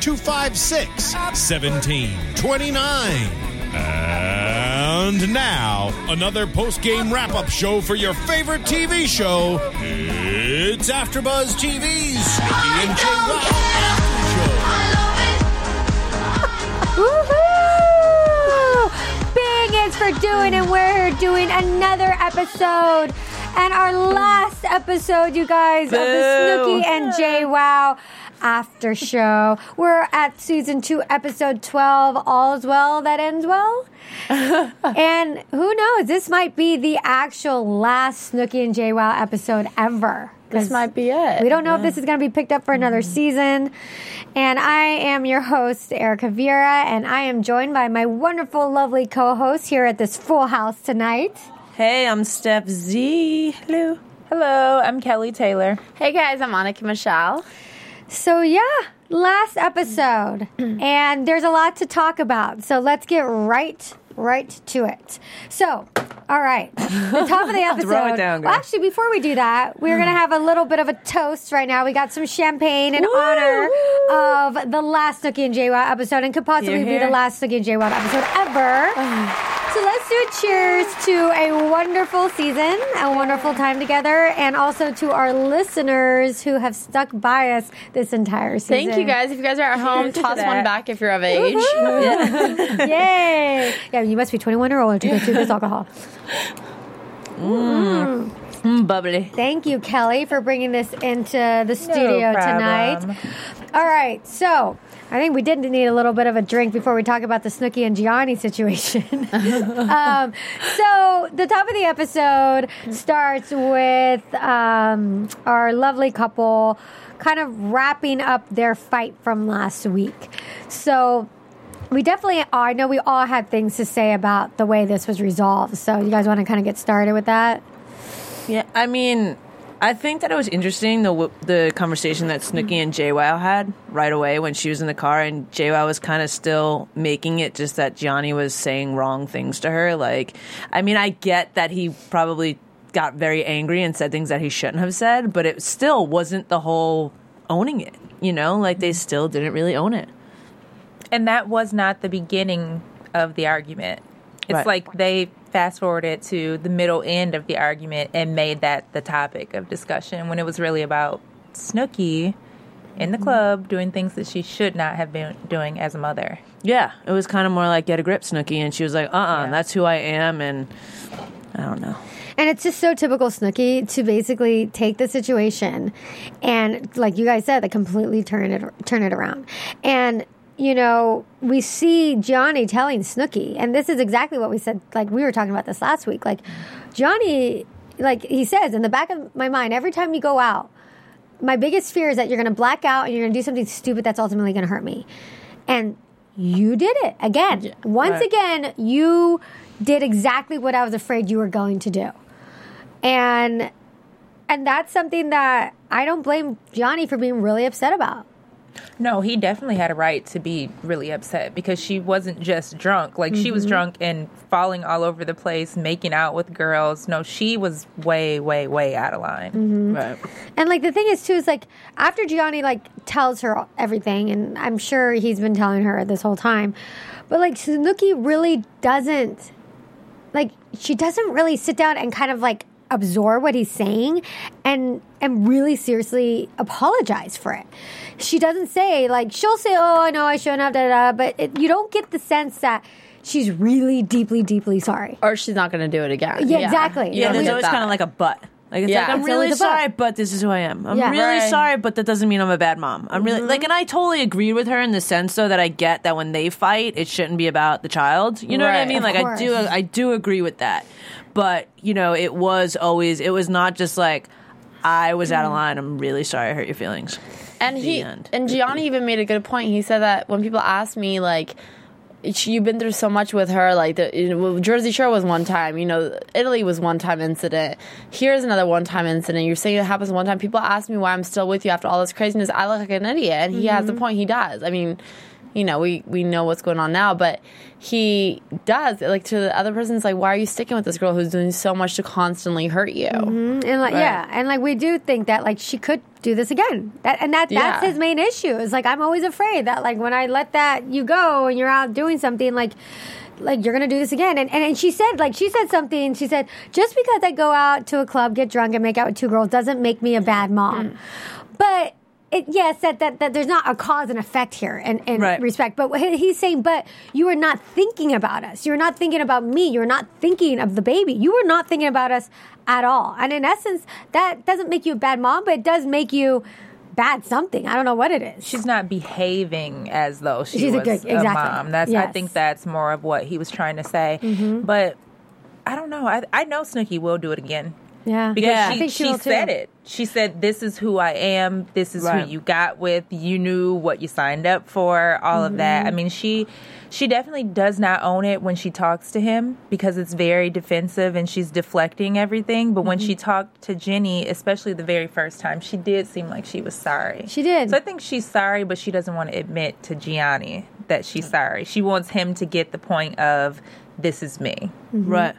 256 1729. And now, another post game wrap up show for your favorite TV show. It's AfterBuzz TV's Snooki and Jay Wow Woohoo! Bing is for doing, and we're doing another episode. And our last episode, you guys, of the Boo. Snooki and JWoww after show. We're at season two, episode 12. All's well that ends well. and who knows, this might be the actual last Snooki and JWoww episode ever. This might be it. we don't know if this is going to be picked up for another mm-hmm. season. And I am your host, Erica Vera, and I am joined by my wonderful, lovely co host here at this full house tonight. Hey, I'm Steph Z. Hello. Hello, I'm Kelly Taylor. Hey guys, I'm Monica Michelle. So, yeah, last episode. and there's a lot to talk about. So, let's get right right to it. So, all right, the top of the episode. Throw it down, well, actually, before we do that, we're gonna have a little bit of a toast right now. We got some champagne in honor of the last Snooki and JWoww episode, and could possibly be the last Snooki and JWoww episode ever. Oh. So let's do a cheers to a wonderful season, a wonderful time together, and also to our listeners who have stuck by us this entire season. Thank you guys. If you guys are at home, to toss that. one back if you're of age. Yay! Yeah, you must be 21 or older to get to this alcohol. Mm, bubbly. Thank you, Kelly, for bringing this into the studio problem. tonight. All right, so I think we did need a little bit of a drink before we talk about the Snooki and Gianni situation. um, so the top of the episode starts with um, our lovely couple kind of wrapping up their fight from last week. So we definitely I know we all had things to say about the way this was resolved. So you guys want to kind of get started with that? Yeah, I mean, I think that it was interesting the the conversation that Snooki and JWoww had right away when she was in the car, and JWoww was kind of still making it just that Johnny was saying wrong things to her. Like, I mean, I get that he probably got very angry and said things that he shouldn't have said, but it still wasn't the whole owning it. You know, like they still didn't really own it. And that was not the beginning of the argument. It's Right. like they fast forwarded to the middle end of the argument and made that the topic of discussion when it was really about Snooki in the club doing things that she should not have been doing as a mother. Yeah, it was kind of more like get a grip, Snooki, and she was like, "Uh, uh Yeah. that's who I am," and I don't know. And it's just so typical Snooki to basically take the situation and, like you guys said, like completely turn it turn it around. And you know, we see Johnny telling Snooki, and this is exactly what we said. Like we were talking about this last week. Like Johnny, like he says in the back of my mind, every time you go out, my biggest fear is that you're going to black out and you're going to do something stupid that's ultimately going to hurt me. And you did it again. Once Right. again, you did exactly what I was afraid you were going to do. And and that's something that I don't blame Johnny for being really upset about. No, he definitely had a right to be really upset because she wasn't just drunk. Like she was mm-hmm. drunk and falling all over the place, making out with girls. No, she was way, way, way out of line. Mm-hmm. Right. And like the thing is too is like after Gianni like tells her everything, and I'm sure he's been telling her this whole time, but like Snooki really doesn't like she doesn't really sit down and kind of like absorb what he's saying and and really seriously apologize for it. She doesn't say like she'll say, "Oh, I know I shouldn't have," da, da, da, but it, you don't get the sense that she's really deeply, deeply sorry. Or she's not going to do it again. Yeah, exactly. You Yeah, don't there's always kind of like a but. Like it's Yeah. like I'm It's really sorry, but this is who I am. I'm Yeah. really Right. Mm-hmm. sorry, but that doesn't mean I'm a bad mom. I'm really like, and I totally agree with her in the sense though that I get that when they fight, it shouldn't be about the child. You know what I mean? Of Like I do. I do agree with that. But you know, it was always, it was not just like I was out of line. I'm really sorry I hurt your feelings. And The he end. and Gianni even made a good point. He said that when people ask me like. You've been through so much with her. Like the you know, Jersey Shore was one time. You know, Italy was one time incident. Here's another one time incident. You're saying it happens one time. People ask me why I'm still with you after all this craziness. I look like an idiot, and he has the mm-hmm. point. He does. I mean, you know, we we know what's going on now, but he does. Like to the other person's like, why are you sticking with this girl who's doing so much to constantly hurt you? Mm-hmm. and like Right. yeah, and like we do think that like she could do this again. That and that that's Yeah. his main issue. Is like I'm always afraid that like when I let that you go and you're out doing something like like you're gonna do this again. And, and and she said like she said something. She said just because I go out to a club, get drunk, and make out with two girls doesn't make me a bad mom. Mm. But it, yes, that, that that there's not a cause and effect here in, in Right. respect. But he's saying, but you are not thinking about us. You're not thinking about me. You're not thinking of the baby. You are not thinking about us at all. And in essence, that doesn't make you a bad mom, but it does make you bad something. I don't know what it is. she's not behaving as though she She's a was good- a mom. That's I Yes. Mm-hmm. think that's more of what he was trying to say. But I don't know. I I know Snooki will do it again. Yeah, Because Yeah. I she, think she she will too. said it. She said, "This is who I am. This is Right. who you got with. You knew what you signed up for. All of that. Mm-hmm. I mean, she she definitely does not own it when she talks to him because it's very defensive and she's deflecting everything. But when she Mm-hmm. talked to Jenny, especially the very first time, she did seem like she was sorry. She did. So I think she's sorry, but she doesn't want to admit to Gianni that she's sorry. She wants him to get the point of this is me. Right.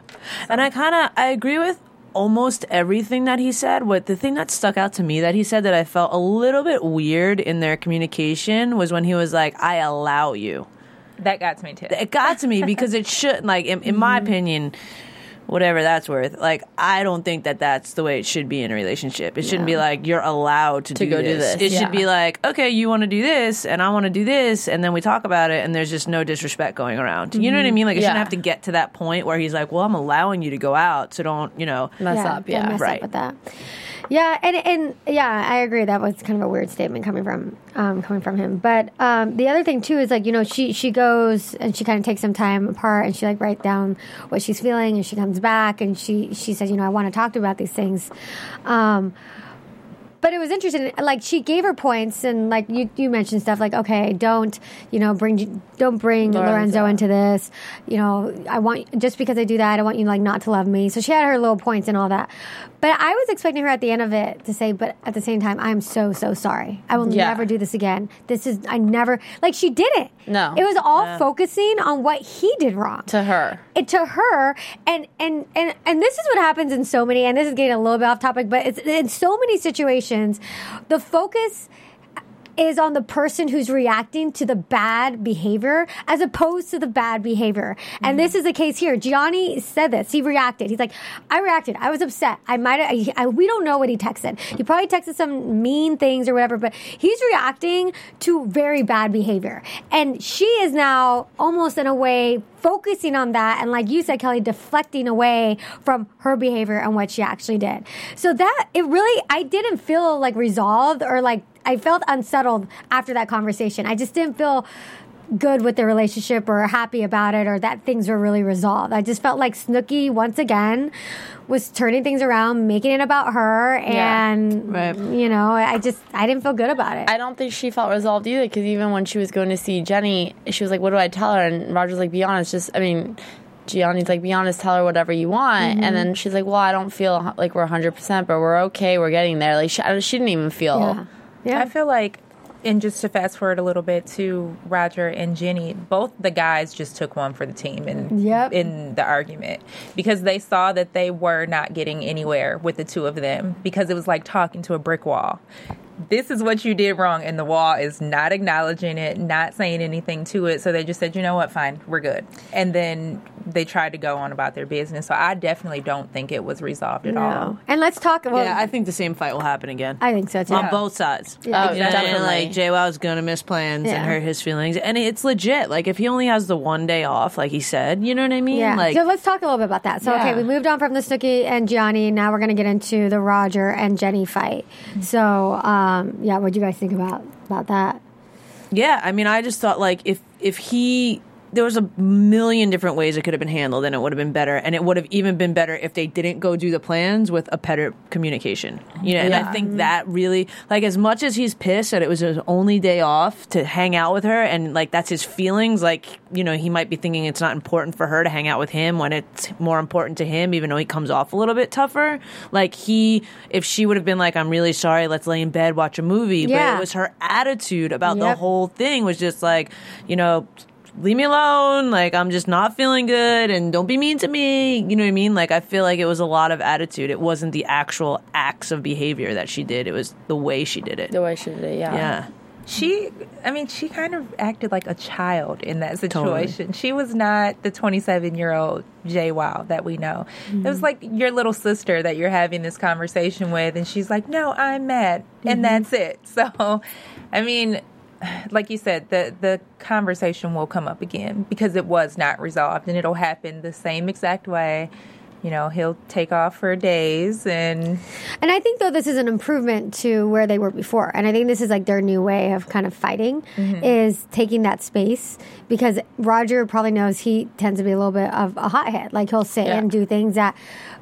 And I kind of I agree with almost everything that he said. What the thing that stuck out to me that he said that I felt a little bit weird in their communication was when he was like, "I allow you." That got to me too. It got to me because it shouldn't like in, in my mm-hmm. opinion whatever that's worth like i don't think that that's the way it should be in a relationship it shouldn't be like you're allowed to, do, go do this. this, it should be like okay you want to do this and i want to do this and then we talk about it and there's just no disrespect going around you know what i mm-hmm. mean like it shouldn't have to get to that point where he's like well i'm allowing you to go out so don't you know Mess yeah, up, yeah. mess Right. up with that. Yeah, and and yeah, I agree. That was kind of a weird statement coming from um, coming from him. But um, the other thing too is like you know she she goes and she kind of takes some time apart and she like writes down what she's feeling and she comes back and she she says you know I want to talk to you about these things. Um, but it was interesting. Like she gave her points, and like you, you mentioned stuff like, okay, don't you know bring don't bring Lorenzo, Lorenzo. into this. You know, I want just because I do that, I want you like not to love me. So she had her little points and all that. But I was expecting her at the end of it to say, but at the same time, I'm so so sorry. I will Yeah. never do this again. This is I never like she did it. No. it was all focusing on what he did wrong To her. it to her and and and and this is what happens in so many and this is getting a little bit off topic but it's in so many situations the focus is on the person who's reacting to the bad behavior as opposed to the bad behavior. And this is the case here. Gianni said this. He reacted. He's like, I reacted. I was upset. I might have, we don't know what he texted. He probably texted some mean things or whatever, but he's reacting to very bad behavior. And she is now almost in a way focusing on that and like you said kelly deflecting away from her behavior and what she actually did so that it really i didn't feel like resolved or like i felt unsettled after that conversation i just didn't feel good with the relationship or happy about it or that things were really resolved i just felt like snooki once again was turning things around making it about her Yeah. and Right. you know i just i didn't feel good about it I don't think she felt resolved either because even when she was going to see Jenny, she was like, "What do I tell her?" And Roger's like, "Be honest. Just, I mean." Gianni's like, be honest, tell her whatever you want. Mm-hmm. And then she's like, well, I don't feel like we're 100%, but we're okay. We're getting there. Like, she, she didn't even feel. yeah yeah I feel like, and just to fast forward a little bit to Roger and Jenny, both the guys just took one for the team in Yep. in the argument because they saw that they were not getting anywhere with the two of them because it was like talking to a brick wall. This is what you did wrong, and the wall is not acknowledging it, not saying anything to it. So they just said, you know what, fine, we're good. And then they tried to go on about their business. So I definitely don't think it was resolved at all. And let's talk. Well, yeah, I think the same fight will happen again. I think so too. on both sides. Yeah. Oh, You know what definitely. Like JWoww's gonna miss plans Yeah. and hurt his feelings, and it's legit. Like if he only has the one day off, like he said, you know what I mean? Yeah. Like so let's talk a little bit about that. So, okay, we moved on from the Snooki and Gianni. Now we're going to get into the Roger and Jenny fight. So, um, Um, yeah, what do you guys think about about that? Yeah, I mean, I just thought like if if he there was a million different ways it could have been handled and it would have been better. And it would have even been better if they didn't go do the plans with a better communication. You know and i think that really like as much as he's pissed that it was his only day off to hang out with her and like that's his feelings like you know he might be thinking it's not important for her to hang out with him when it's more important to him even though he comes off a little bit tougher. Like he if she would have been like i'm really sorry let's lay in bed watch a movie but Yeah. it was her attitude about the whole thing was just like you know leave me alone like i'm just not feeling good and don't be mean to me you know what i mean like i feel like it was a lot of attitude it wasn't the actual acts of behavior that she did it was the way she did it The way she did it, yeah. yeah She, I mean, she kind of acted like a child in that Totally. situation. She was not the 27 year old JWoww that we know. It was mm-hmm. like your little sister that you're having this conversation with, and she's like, No, I'm mad. And mm-hmm. that's it. So, I mean, like you said, the, the conversation will come up again because it was not resolved, and it'll happen the same exact way. You know, he'll take off for days and And I think though this is an improvement to where they were before, and I think this is like their new way of kind of fighting mm-hmm. is taking that space because Roger probably knows he tends to be a little bit of a hothead. Like he'll say Yeah. and do things that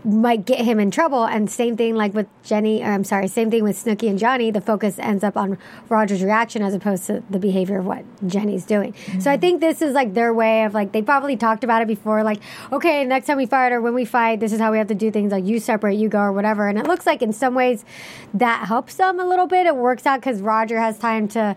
might get him in trouble. And same thing like with Jenny. Or I'm sorry, same thing with Snooki and Johnny. The focus ends up on Roger's reaction as opposed to the behavior of what Jenny's doing. So I mm-hmm. think this is like their way of like they probably talked about it before. Like okay, next time we fight or when we fight, this is how we have to do things. Like you separate, you go, or whatever. And it looks like in some ways that helps them a little bit. It works out because Roger has time to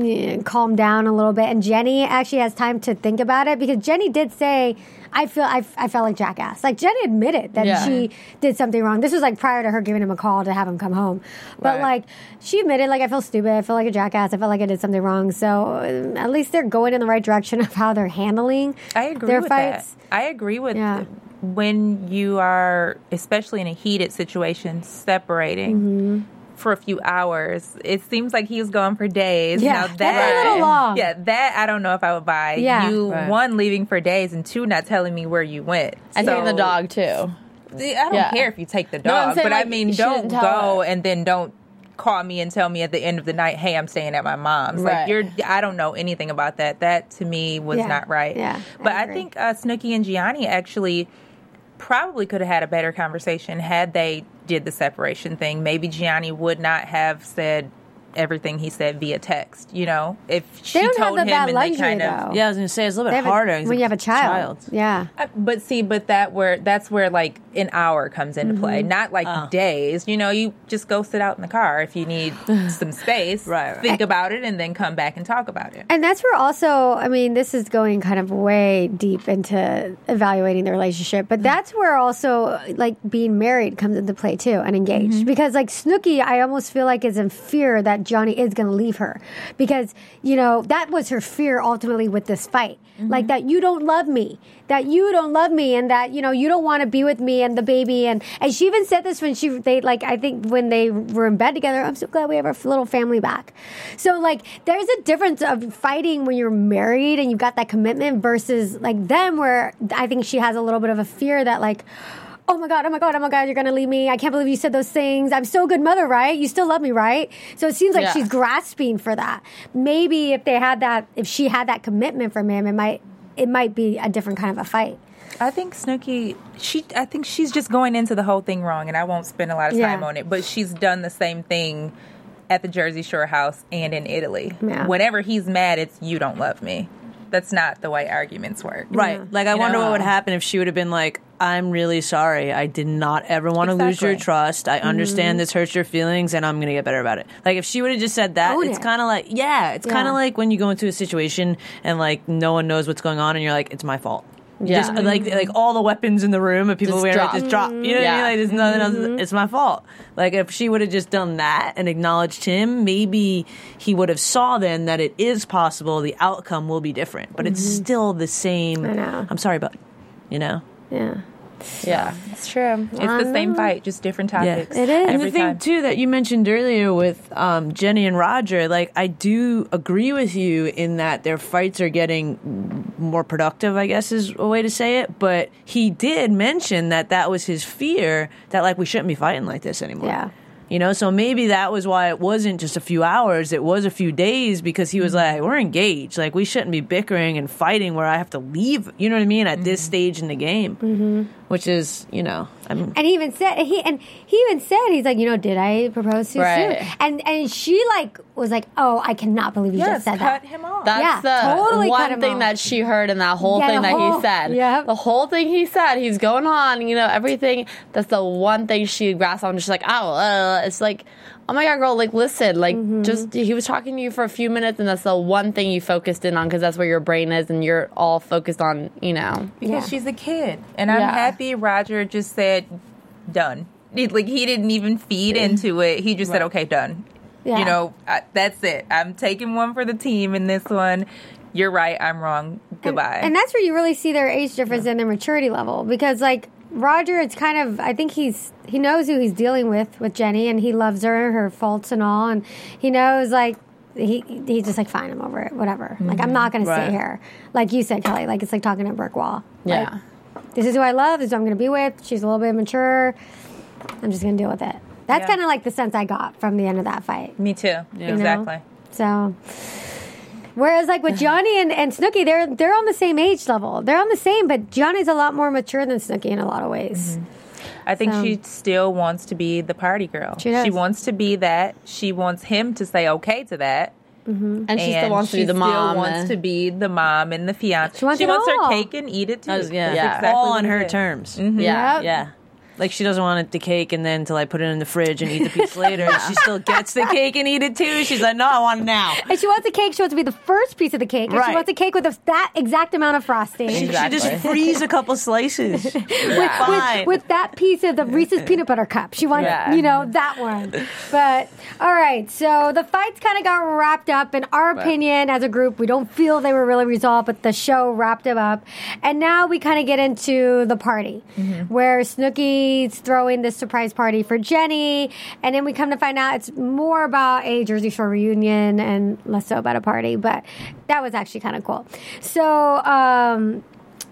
eh, calm down a little bit, and Jenny actually has time to think about it because Jenny did say, "I feel I, I felt like jackass." Like Jenny admitted that Yeah. she did something wrong. This was like prior to her giving him a call to have him come home, but Right. like she admitted, like I feel stupid, I feel like a jackass, I felt like I did something wrong. So uh, at least they're going in the right direction of how they're handling I agree their with fights. that. I agree with Yeah. when you are, especially in a heated situation, separating. Mm-hmm. For a few hours, it seems like he was gone for days. Yeah, now that's that a little long. Yeah, that I don't know if I would buy. Yeah. you Right. one leaving for days and two not telling me where you went. And So- taking the dog too. I don't Yeah. care if you take the No, dog, saying, but I mean, don't go her. and then don't call me and tell me at the end of the night, "Hey, I'm staying at my mom's." Right. Like you're, I don't know anything about that. That to me was Yeah. not right. Yeah, but I, agree. think uh, Snooki and Gianni actually probably could have had a better conversation had they did the separation thing. Maybe Gianni would not have said everything he said via text. You know, if she They don't have told him that and luxury, they kind of yeah i was gonna say it's a little They bit have a- harder when you have a child. Yeah. Uh, But see, but that where that's where like an hour comes into Mm-hmm. play, not like Oh. days. You know, you just go sit out in the car if you need some space. Right, right. Think about it and then come back and talk about it. And that's where also, I mean, this is going kind of way deep into evaluating the relationship, but that's where also like being married comes into play too and engaged. Because like Snooki, I almost feel like is in fear that Johnny is going to leave her because, you know, that was her fear ultimately with this fight. Mm-hmm. Like that you don't love me, that you don't love me, and that, you know, you don't want to be with me and the baby. And, and she even said this when she, they like, I think when they were in bed together, I'm so glad we have our little family back. So like, there's a difference of fighting when you're married and you've got that commitment versus like them where I think she has a little bit of a fear that like, oh my god, oh my god, oh my god, you're gonna leave me. I can't believe you said those things. I'm so good mother, right? You still love me, right? So it seems like Yeah. she's grasping for that. Maybe if they had that, if she had that commitment from him, it might, it might be a different kind of a fight. I think Snooki, she, I think she's just going into the whole thing wrong, and I won't spend a lot of Yeah. time on it. But she's done the same thing at the Jersey Shore house and in Italy. Yeah. Whenever he's mad, it's you don't love me. That's not the way arguments work. Right. Like, I You wonder know? what would happen if she would have been like, I'm really sorry. I did not ever want to lose your trust. I understand mm-hmm. this hurts your feelings and I'm going to get better about it. Like, if she would have just said that, Own it's it. kind of like, yeah, it's kind of like when you go into a situation and like no one knows what's going on and you're like, it's my fault. Yeah. Just like like mm-hmm. all the weapons in the room and people Just wearing drop. it just drop. You know what I mean? Like there's nothing else. Mm-hmm. It's my fault. Like if she would have just done that and acknowledged him, maybe he would have saw then that it is possible. The outcome will be different, but it's still the same. I know. I'm sorry, but you know. Yeah. Yeah, it's true. It's the same fight, just different tactics. It is. And Every the thing time. too that you mentioned earlier with um, Jenny and Roger, like I do agree with you in that their fights are getting more productive. I guess is a way to say it. But he did mention that that was his fear that like we shouldn't be fighting like this anymore. Yeah. You know, so maybe that was why it wasn't just a few hours, it was a few days because he was like, we're engaged. Like, we shouldn't be bickering and fighting where I have to leave, you know what I mean, at this stage in the game. Mm-hmm. Which is, you know, I'm, And he even said he and he even said he's like, you know, did I propose too Right. soon? And and she like was like, oh, I cannot believe you Yes, just said cut that. him off. That's Yeah, the totally one thing off. that she heard in that whole Yeah, thing that whole- he said. yeah The whole thing he said, he's going on, you know, everything. That's the one thing she grasped on. She's like, oh, uh, it's like, oh my God, girl, like, listen, like, Mm-hmm. just, he was talking to you for a few minutes, and that's the one thing you focused in on because that's where your brain is, and you're all focused on, you know. because Yeah. she's a kid, and I'm Yeah. happy Roger just said done. He, like he didn't even feed into it. He just said, "Okay, done." Yeah. You know, I, that's it. I'm taking one for the team in this one. You're right. I'm wrong. Goodbye. And that's where you really see their age difference and their maturity level because like Roger, it's kind of I think he's he knows who he's dealing with with Jenny and he loves her, her faults and all, and he knows like. He he's just like fine. I'm over it. Whatever. Like I'm mm-hmm. not gonna Right. stay here. Like you said, Kelly. Like it's like talking to a brick wall. Like, Yeah. this is who I love. This is who I'm going to be with. She's a little bit mature. I'm just going to deal with it. That's Yeah. kind of like the sense I got from the end of that fight. Me too. know? Exactly. So, whereas like with Johnny and, and Snooki, they're they're on the same age level. They're on the same, but Johnny's a lot more mature than Snooki in a lot of ways. Mm-hmm. I think So- she still wants to be the party girl. She does. wants to be that. She wants him to say okay to that. Mm-hmm. And she still wants to be the mom. Still wants to be the mom and the fiance. She wants it her cake and eat it too. yeah, Yeah. exactly all on her is. terms. Mm-hmm. yeah. Yep. Yeah. Like she doesn't want it the cake and then to like put it in the fridge and eat the piece later. She still gets the cake and eat it too. She's like, no, I want it now. And she wants the cake. She wants to be the first piece of the cake. And she wants a cake with a, that exact amount of frosting. She Exactly. just freeze a couple slices. with, Fine. with that piece of the Reese's peanut butter cup. She wants, Yeah. you know, that one. But all right, so the fights kind of got wrapped up. In our opinion, as a group, we don't feel they were really resolved, but the show wrapped them up. And now we kind of get into the party, mm-hmm. where Snooki's throwing this surprise party for Jenny, and then we come to find out it's more about a Jersey Shore reunion and less so about a party. But that was actually kind of cool. So. um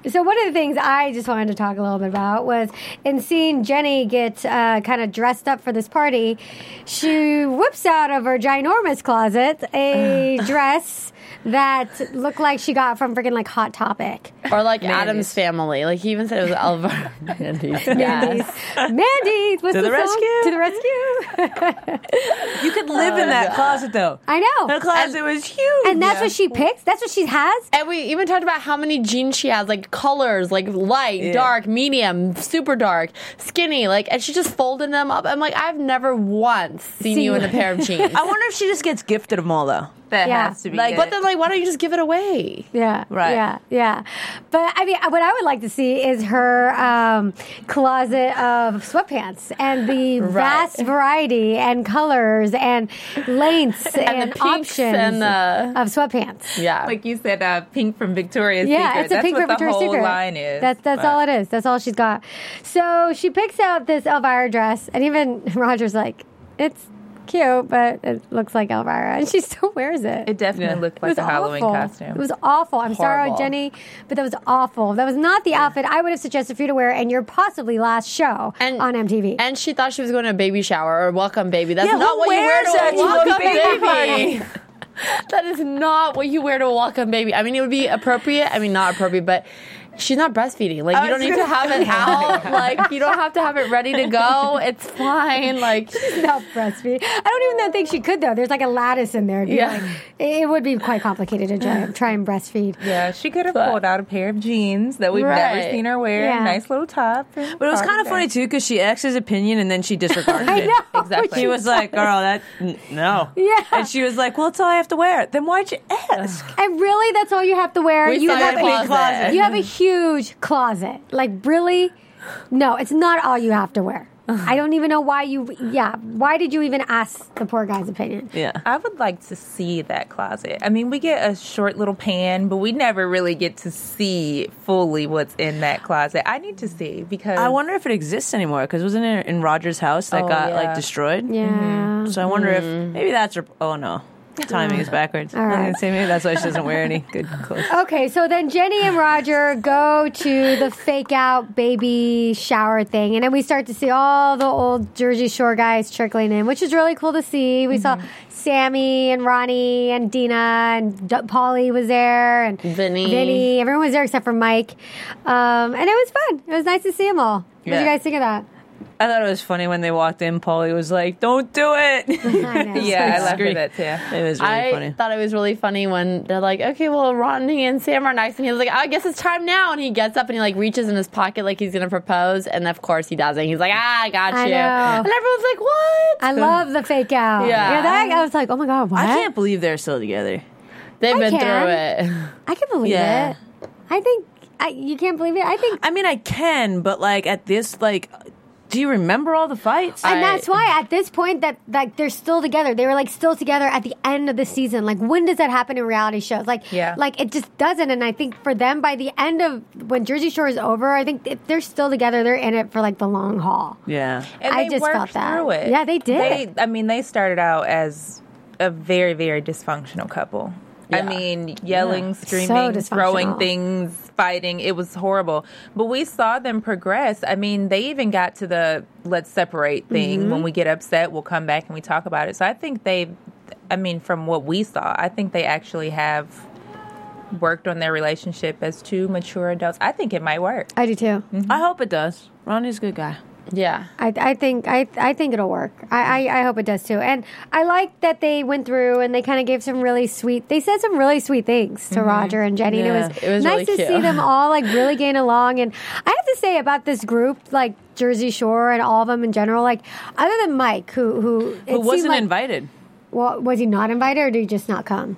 so one of the things I just wanted to talk a little bit about was in seeing Jenny get uh, kind of dressed up for this party, she whips out of her ginormous closet a dress that looked like she got from freaking like Hot Topic. Or like Addams family. Like he even said it was Elvira. Mandy's. Mandy's, Yes. Mandy's, what's To the song? rescue. To the rescue! You could live in that oh, closet though. I know, That closet was huge. and that's what she picks. That's what she has. And we even talked about how many jeans she has, like colors, like light, dark, medium, super dark, skinny, like, and she just folded them up. I'm like, I've never once seen Seen you in a pair of jeans. I wonder if she just gets gifted them all though. That Yeah. has to be. Like, it. but then, like, why don't you just give it away? Yeah. Right. Yeah. Yeah. But I mean, what I would like to see is her um, closet of sweatpants and the vast variety and colors and lengths and, the options and the- of sweatpants. Yeah. like you said, uh, pink from Victoria's Yeah, Secret. it's a That's pink from Victoria's the whole Secret. line is. That's that's But- all it is. That's all she's got. So she picks out this Elvira dress, and even Roger's like, "It's cute, but it looks like Elvira," and she still wears it. It definitely looked It like was a Halloween awful. costume. It was awful. I'm sorry, Jenny, but that was awful. That was not the outfit I would have suggested for you to wear in your possibly last show And- on MTV. And she thought she was going to a baby shower or welcome baby. That's Yeah, not who what you wear to to a welcome baby baby. that is not what you wear to a welcome baby. I mean, it would be appropriate. I mean, not appropriate, but she's not breastfeeding. Like, you don't need to have it out. Like, you don't have to have it ready to go. It's fine. Like, she's not breastfeeding. I don't even know- think she could though. There's like a lattice in there. It'd be Yeah. like- it would be quite complicated to try, try and breastfeed. Yeah, she could have But- pulled out a pair of jeans that we've Right. never seen her wear. Yeah. A nice little top. But it was kind of back. funny too because she asked his opinion and then she disregarded I it. know. Exactly. She was like, "Girl, that n- no." Yeah. And she was like, "Well, that's all I have to wear." Then why'd you ask? And really, that's all you have to wear. We you saw have your a closet. You have a huge closet. Like, really? No, it's not all you have to wear. I don't even know why you. Yeah, why did you even ask the poor guy's opinion? Yeah. I would like to see that closet. I mean, we get a short little pan, but we never really get to see fully what's in that closet. I need to see because I wonder if it exists anymore because wasn't it in Roger's house that Oh, got yeah. like destroyed? Yeah. So I wonder if mm-hmm. maybe that's her. Oh no, timing is backwards. All right. I was gonna maybe that's why she doesn't wear any good clothes. Okay, so then Jenny and Roger go to the fake out baby shower thing, and then we start to see all the old Jersey Shore guys trickling in, which is really cool to see. We saw Sammy and Ronnie and Deena and D- Pauly was there, and Vinny. Vinny, everyone was there except for Mike, um, and it was fun. It was nice to see them all. What did you guys think of that? I thought it was funny when they walked in. Pauly was like, "Don't do it." I know. yeah, I laughed Scream. at that too. It was really funny. I funny. thought it was really funny when they're like, okay, well, Ronnie and Sam are nice. And he was like, I guess it's time now. And he gets up and he like reaches in his pocket like he's going to propose. And of course he doesn't. He's like, ah, I got I you. know. And everyone's like, what? I love the fake out. Yeah. that, I was like, oh my god, what? I can't believe they're still together. They've I been can. through it. I can believe Yeah. it. I think I, you can't believe it. I think I mean, I can, but like at this, like, do you remember all the fights? And I- that's why at this point that like they're still together. They were like still together at the end of the season. Like when does that happen in reality shows? Like Yeah. like it just doesn't. And I think for them by the end of when Jersey Shore is over, I think if they're still together, they're in it for like the long haul. yeah. And I they just worked felt that. through it. Yeah, they did. They, I mean, they started out as a very, very dysfunctional couple. I mean, yelling, So screaming, dysfunctional. throwing things, fighting. It was horrible. But we saw them progress. I mean, they even got to the let's separate thing. Mm-hmm. When we get upset, we'll come back and we talk about it. So I think they, I mean, from what we saw, I think they actually have worked on their relationship as two mature adults. I think it might work. I do too. I hope it does. Ronnie's a good guy. Yeah. I, I think I I think it'll work. I, I, I hope it does too. And I like that they went through and they kind of gave some really sweet. They said some really sweet things to mm-hmm. Roger and Jenny. Yeah. and it was, It was nice really to cute. see them all like really gain along. And I have to say about this group, like Jersey Shore and all of them in general, like other than Mike, who who Who wasn't like- invited? Well, was he not invited or did he just not come?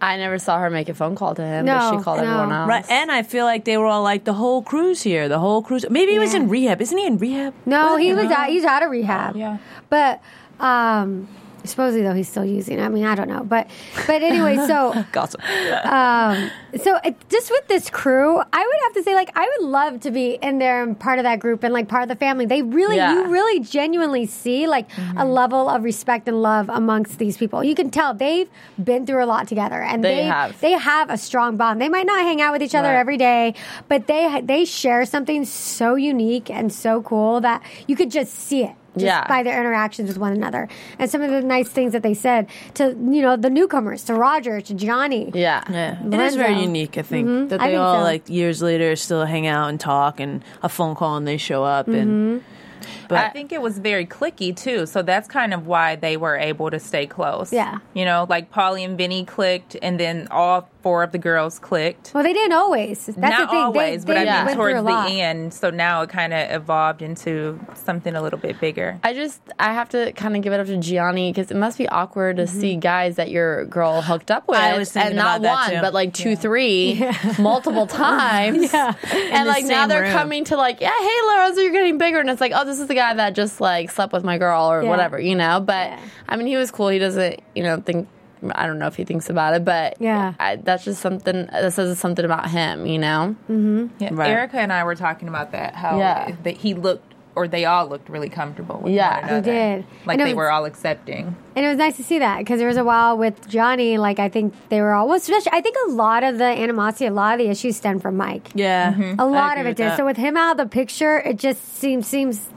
I never saw her make a phone call to him, No, but she called no. everyone else. Right, and I feel like they were all like the whole cruise here, the whole cruise. Maybe he was in rehab. Isn't he in rehab? No, he was out, he's out of rehab. Yeah. But um supposedly though he's still using. it. I mean, I don't know. But but anyway, so Gossip. um, so it, just with this crew, I would have to say, like, I would love to be in there and part of that group and like part of the family. They really, Yeah. you really genuinely see like a level of respect and love amongst these people. You can tell they've been through a lot together, and They they have. they have a strong bond. They might not hang out with each other Right. every day, but they they share something so unique and so cool that you could just see it. Just Yeah. by their interactions with one another, and some of the nice things that they said to you know the newcomers, to Roger, to Johnny, Yeah. Yeah, it is very unique. I think mm-hmm. that they think all so. like years later still hang out and talk, and a phone call and they show up, and mm-hmm. but I think it was very clicky too, so that's kind of why they were able to stay close. Yeah. you know, like Pauly and Vinny clicked, and then all four of the girls clicked. Well, they didn't always. That's Not the thing. always, they, but they I mean went towards the end. So now it kind of evolved into something a little bit bigger. I just I have to kind of give it up to Gianni because it must be awkward to mm-hmm. see guys that your girl hooked up with, I was and not about one, too. but like two, three, multiple times. Yeah. And the like now they're room. coming to like, yeah, hey Lorenzo, you're getting bigger, and it's like, oh, this is the guy that just like slept with my girl or Yeah. whatever, you know. But Yeah. I mean, he was cool. He doesn't, you know, think. I don't know if he thinks about it, but Yeah. I, that's just something that says something about him, you know. Mm-hmm. Yeah, Right. Erica and I were talking about that. How Yeah. that he looked, or they all looked really comfortable with Yeah. one They another. did. Like And they was- were all accepting. And it was nice to see that because there was a while with Johnny, like I think they were all, well, especially, I think a lot of the animosity, a lot of the issues stem from Mike. yeah, mm-hmm. A lot of it did. that. So with him out of the picture, it just seems, seems,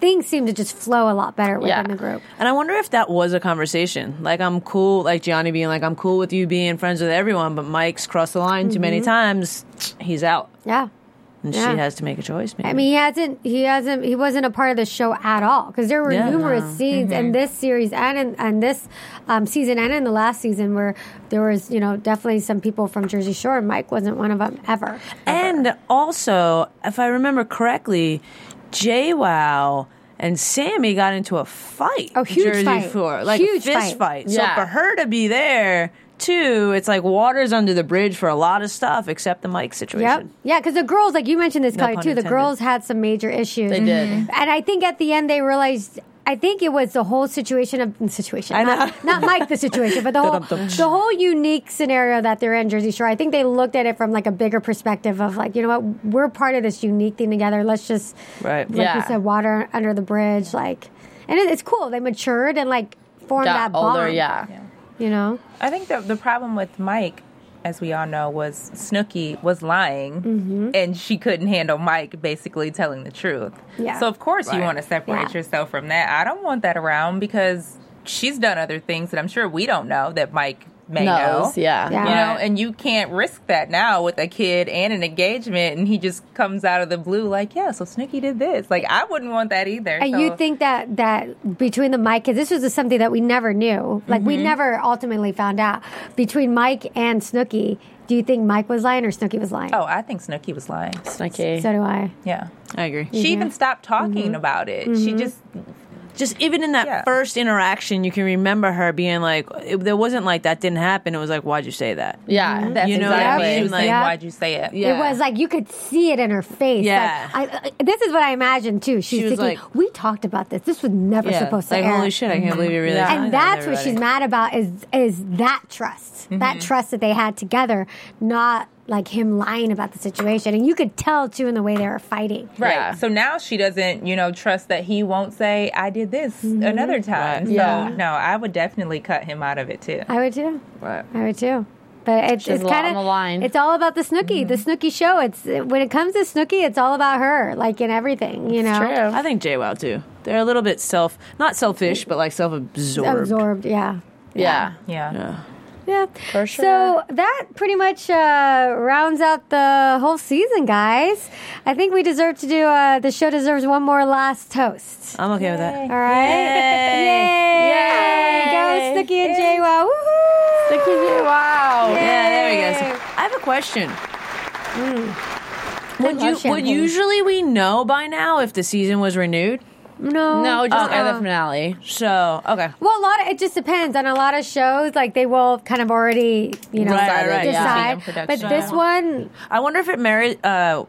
things seem to just flow a lot better within Yeah. the group. And I wonder if that was a conversation. Like I'm cool, like Johnny being like, I'm cool with you being friends with everyone, but Mike's crossed the line too many times. He's out, Yeah. and Yeah. she has to make a choice. Maybe. I mean, he hasn't, he hasn't, he wasn't a part of the show at all because there were Yeah. numerous scenes Mm-hmm. in this series and in and this um, season and in the last season where there was, you know, definitely some people from Jersey Shore. Mike wasn't one of them ever. And also, if I remember correctly, JWoww and Sammy got into a fight. Oh, huge Jersey fight. Shore, like Huge a fist fight. fight. So Yeah. for her to be there too, it's like water's under the bridge for a lot of stuff except the Mike situation. Yep. Yeah, because the girls, like you mentioned this, No Kelly, pun too. The girls had some major issues. They did. And I think at the end they realized. I think it was the whole situation of the situation. I know. Not, not Mike the situation, but the whole the whole unique scenario that they're in Jersey Shore. I think they looked at it from like a bigger perspective of like, you know what, we're part of this unique thing together. Let's just Right. like you said, water under the bridge, like, and it, it's cool. They matured and like formed Got that bond. older, yeah. You know, I think the the problem with Mike, as we all know, was Snooki was lying, Mm-hmm. and she couldn't handle Mike basically telling the truth. Yeah. So of course you want to separate Yeah. yourself from that. I don't want that around because she's done other things that I'm sure we don't know that Mike may Knows, know. yeah. Yeah. You know, and you can't risk that now with a kid and an engagement, and he just comes out of the blue like, "Yeah, so Snooki did this." Like, I wouldn't want that either. And so- you think that that between the Mike, because this was something that we never knew, like Mm-hmm. we never ultimately found out between Mike and Snooki. Do you think Mike was lying or Snooki was lying? Oh, I think Snooki was lying. Snooki. so do I. Yeah. I agree. She even stopped talking Mm-hmm. about it. She just Just even in that Yeah. first interaction, you can remember her being like, it, there wasn't like that didn't happen. It was like, why'd you say that? Yeah, That's You know what I mean? She Like- Yeah. "Why'd you say it?" Yeah. It was like you could see it in her face. Yeah. Like, I, I- this is what I imagined too. She's She was thinking, like- we talked about this. This was never Yeah. supposed to like, air. holy shit, I can't believe you really Yeah. and that's what she's mad about is is that trust, Mm-hmm. that trust that they had together, not like him lying about the situation. And you could tell too in the way they were fighting. Right. Yeah. So now she doesn't, you know, trust that he won't say, "I did this" Mm-hmm. another time. Right. So Yeah. no, I would definitely cut him out of it too. I would too. Right. I would too. But it's, it's a lot kind on the line. It's all about the Snooki, the Snooki show. It's when it comes to Snooki, it's all about her, like in everything. You know, True. I think JWoww too. They're a little bit self, not selfish, but like self-absorbed. absorbed. Yeah, Yeah. Yeah. Yeah. yeah, For sure. So that pretty much uh, rounds out the whole season, guys. I think we deserve to do. Uh, the show deserves one more last toast. I'm okay with that. All right, Yay. Yay! Go Snooki and JWoww. Woohoo! Snooki, wow. Yeah, there we go. So, I have a question. I Would you would usually we know by now if the season was renewed? No, No, just Uh-uh. by the finale. So okay, Well, a lot of it just depends on a lot of shows. Like they will kind of already, you know, Right, right, right, yeah. decide. In. But this one, I wonder if it married uh,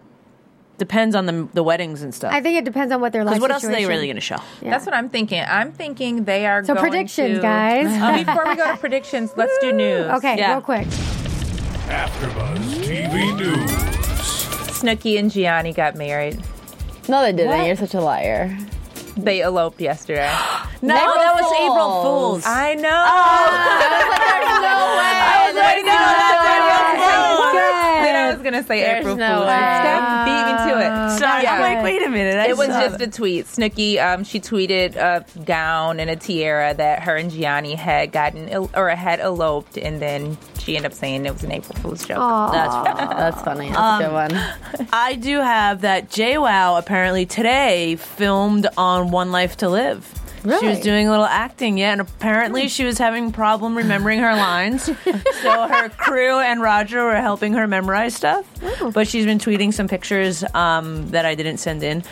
depends on the the weddings and stuff. I think it depends on what their life Because what else are they really going to show? Yeah. That's what I'm thinking. I'm thinking they are going to. So going predictions, to- guys. Uh, before we go to predictions, let's do news. Okay, Yeah. real quick. AfterBuzz TV News. Snooki and Gianni got married. No, they didn't. What? You're such a liar. They eloped yesterday. No, April that was Fools. April Fools. I know. I was like, Then I was gonna say There's April no Fool's. way. Steph beat me to it. Sorry, Yeah. I'm like, wait a minute. I It was just that. a tweet. Snooki, um, she tweeted a gown and a tiara that her and Gianni had gotten el- or had eloped, and then she ended up saying it was an April Fool's joke. That's That's funny. That's a good one. I do have that JWoww apparently today filmed on One Life to Live. She was doing a little acting, yeah, and apparently she was having problem remembering her lines. so her crew and Roger were helping her memorize stuff. But she's been tweeting some pictures um, that I didn't send in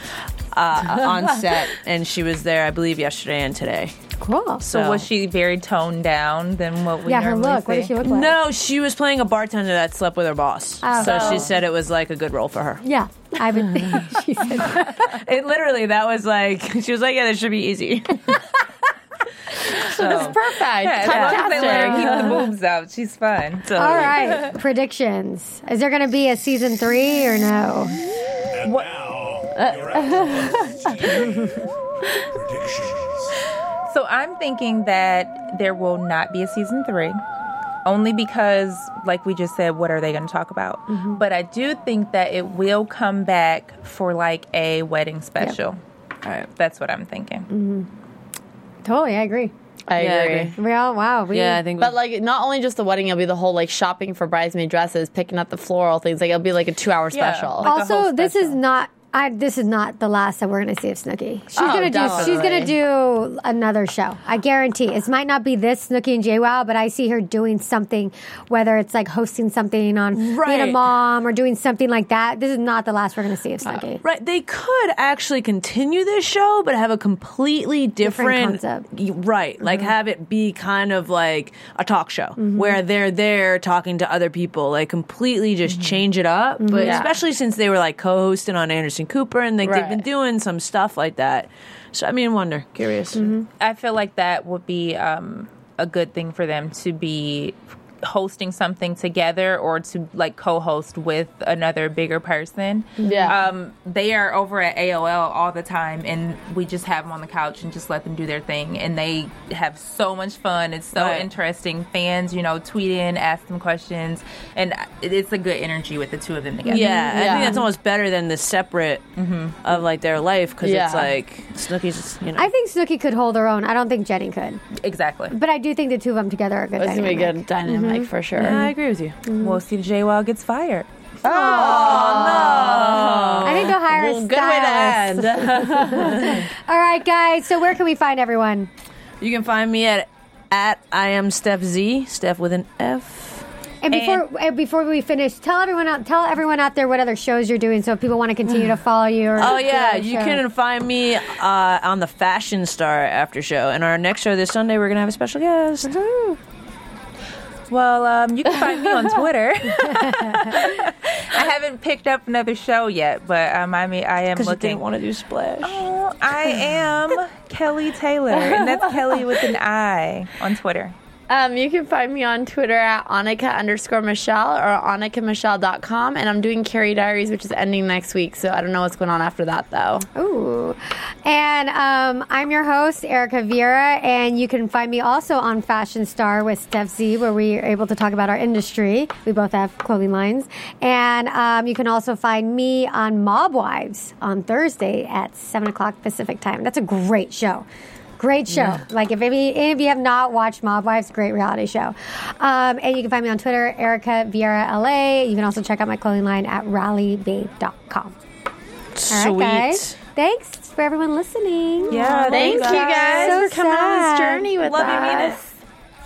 uh, on set, and she was there, I believe, yesterday and today. Cool. so was she very toned down than what we yeah, her normally look. What see? does she look like? No, she was playing a bartender that slept with her boss. Oh. so she said it was like a good role for her. Yeah, I would think she said that. It literally that was like she was like, yeah, this should be easy. so Perfect. Yeah, as long as they let her keep the boobs out, she's fine. so All right, predictions. Is there going to be a season three or no? And now, uh, your AfterBuzz TV predictions. So I'm thinking that there will not be a season three. Only because, like we just said, what are they going to talk about? Mm-hmm. But I do think that it will come back for like a wedding special. All right. That's what I'm thinking. Totally, I agree. I Yeah, I agree. agree. We all wow. We, Yeah, I think. But like, not only just the wedding, it'll be the whole like shopping for bridesmaid dresses, picking up the floral things. Like, it'll be like a two-hour Yeah. special. Like also whole this is not I, this is not the last that we're going to see of Snooki. She's Oh, going to do. She's going to do another show. I guarantee. It might not be this Snooki and JWoww, but I see her doing something, whether it's like hosting something on being a Right. mom or doing something like that. This is not the last we're going to see of Snooki. Right, they could actually continue this show, but have a completely Different different, concept. Mm-hmm. Right, like have it be kind of like a talk show where they're there talking to other people, like completely just Mm-hmm. change it up. But Yeah. especially since they were like co-hosting on Anderson Cooper, and like they've been doing some stuff like that. So I mean, wonder, curious. Mm-hmm. I feel like that would be um, a good thing for them to be hosting something together or to like co-host with another bigger person. Yeah. Um, they are over at AOL all the time, and we just have them on the couch and just let them do their thing, and they have so much fun. It's so Right. interesting. Fans, you know, tweet in, ask them questions, and it's a good energy with the two of them together. Yeah, I think that's almost better than the separate of like their life because it's like Snooki's, you know. I think Snooki could hold her own. I don't think Jenny could, exactly. but I do think the two of them together are a good. It's gonna be a good dynamic. good dynamic for sure. yeah, I agree with you. We'll see if JWoww gets fired. Oh, no! I think they'll hire a good way to stylist. end. All right, guys. So where can we find everyone? You can find me at at I am Steph Z, Steph with an F. And before uh, before we finish, tell everyone out tell everyone out there what other shows you're doing, so if people want to continue to follow you. Or Oh yeah, you shows. can find me uh, on the Fashion Star after show, and our next show this Sunday we're gonna have a special guest. Well, um, you can find me on Twitter. I haven't picked up another show yet, but um, I mean, I am looking. didn't want to do Splash. Oh, I am Kelly Taylor, and that's Kelly with an I on Twitter. Um, you can find me on Twitter at Annika underscore Michelle or AnnikaMichelle.com. And I'm doing Carrie Diaries, which is ending next week. So I don't know what's going on after that, though. Ooh. And um, I'm your host, Erica Vieira, and you can find me also on Fashion Star with Steph Z, where we are able to talk about our industry. We both have clothing lines. And um, you can also find me on Mob Wives on Thursday at 7 o'clock Pacific time. That's a great show. Great show. Like if any, any of you have not watched Mob Wives, great reality show. Um, and you can find me on Twitter, Erica Vieira LA. You can also check out my clothing line at rallybabe.com. All Sweet. right, guys. Thanks for everyone listening. Yeah, Thank you guys So for coming on this journey with Love you, us. Mina.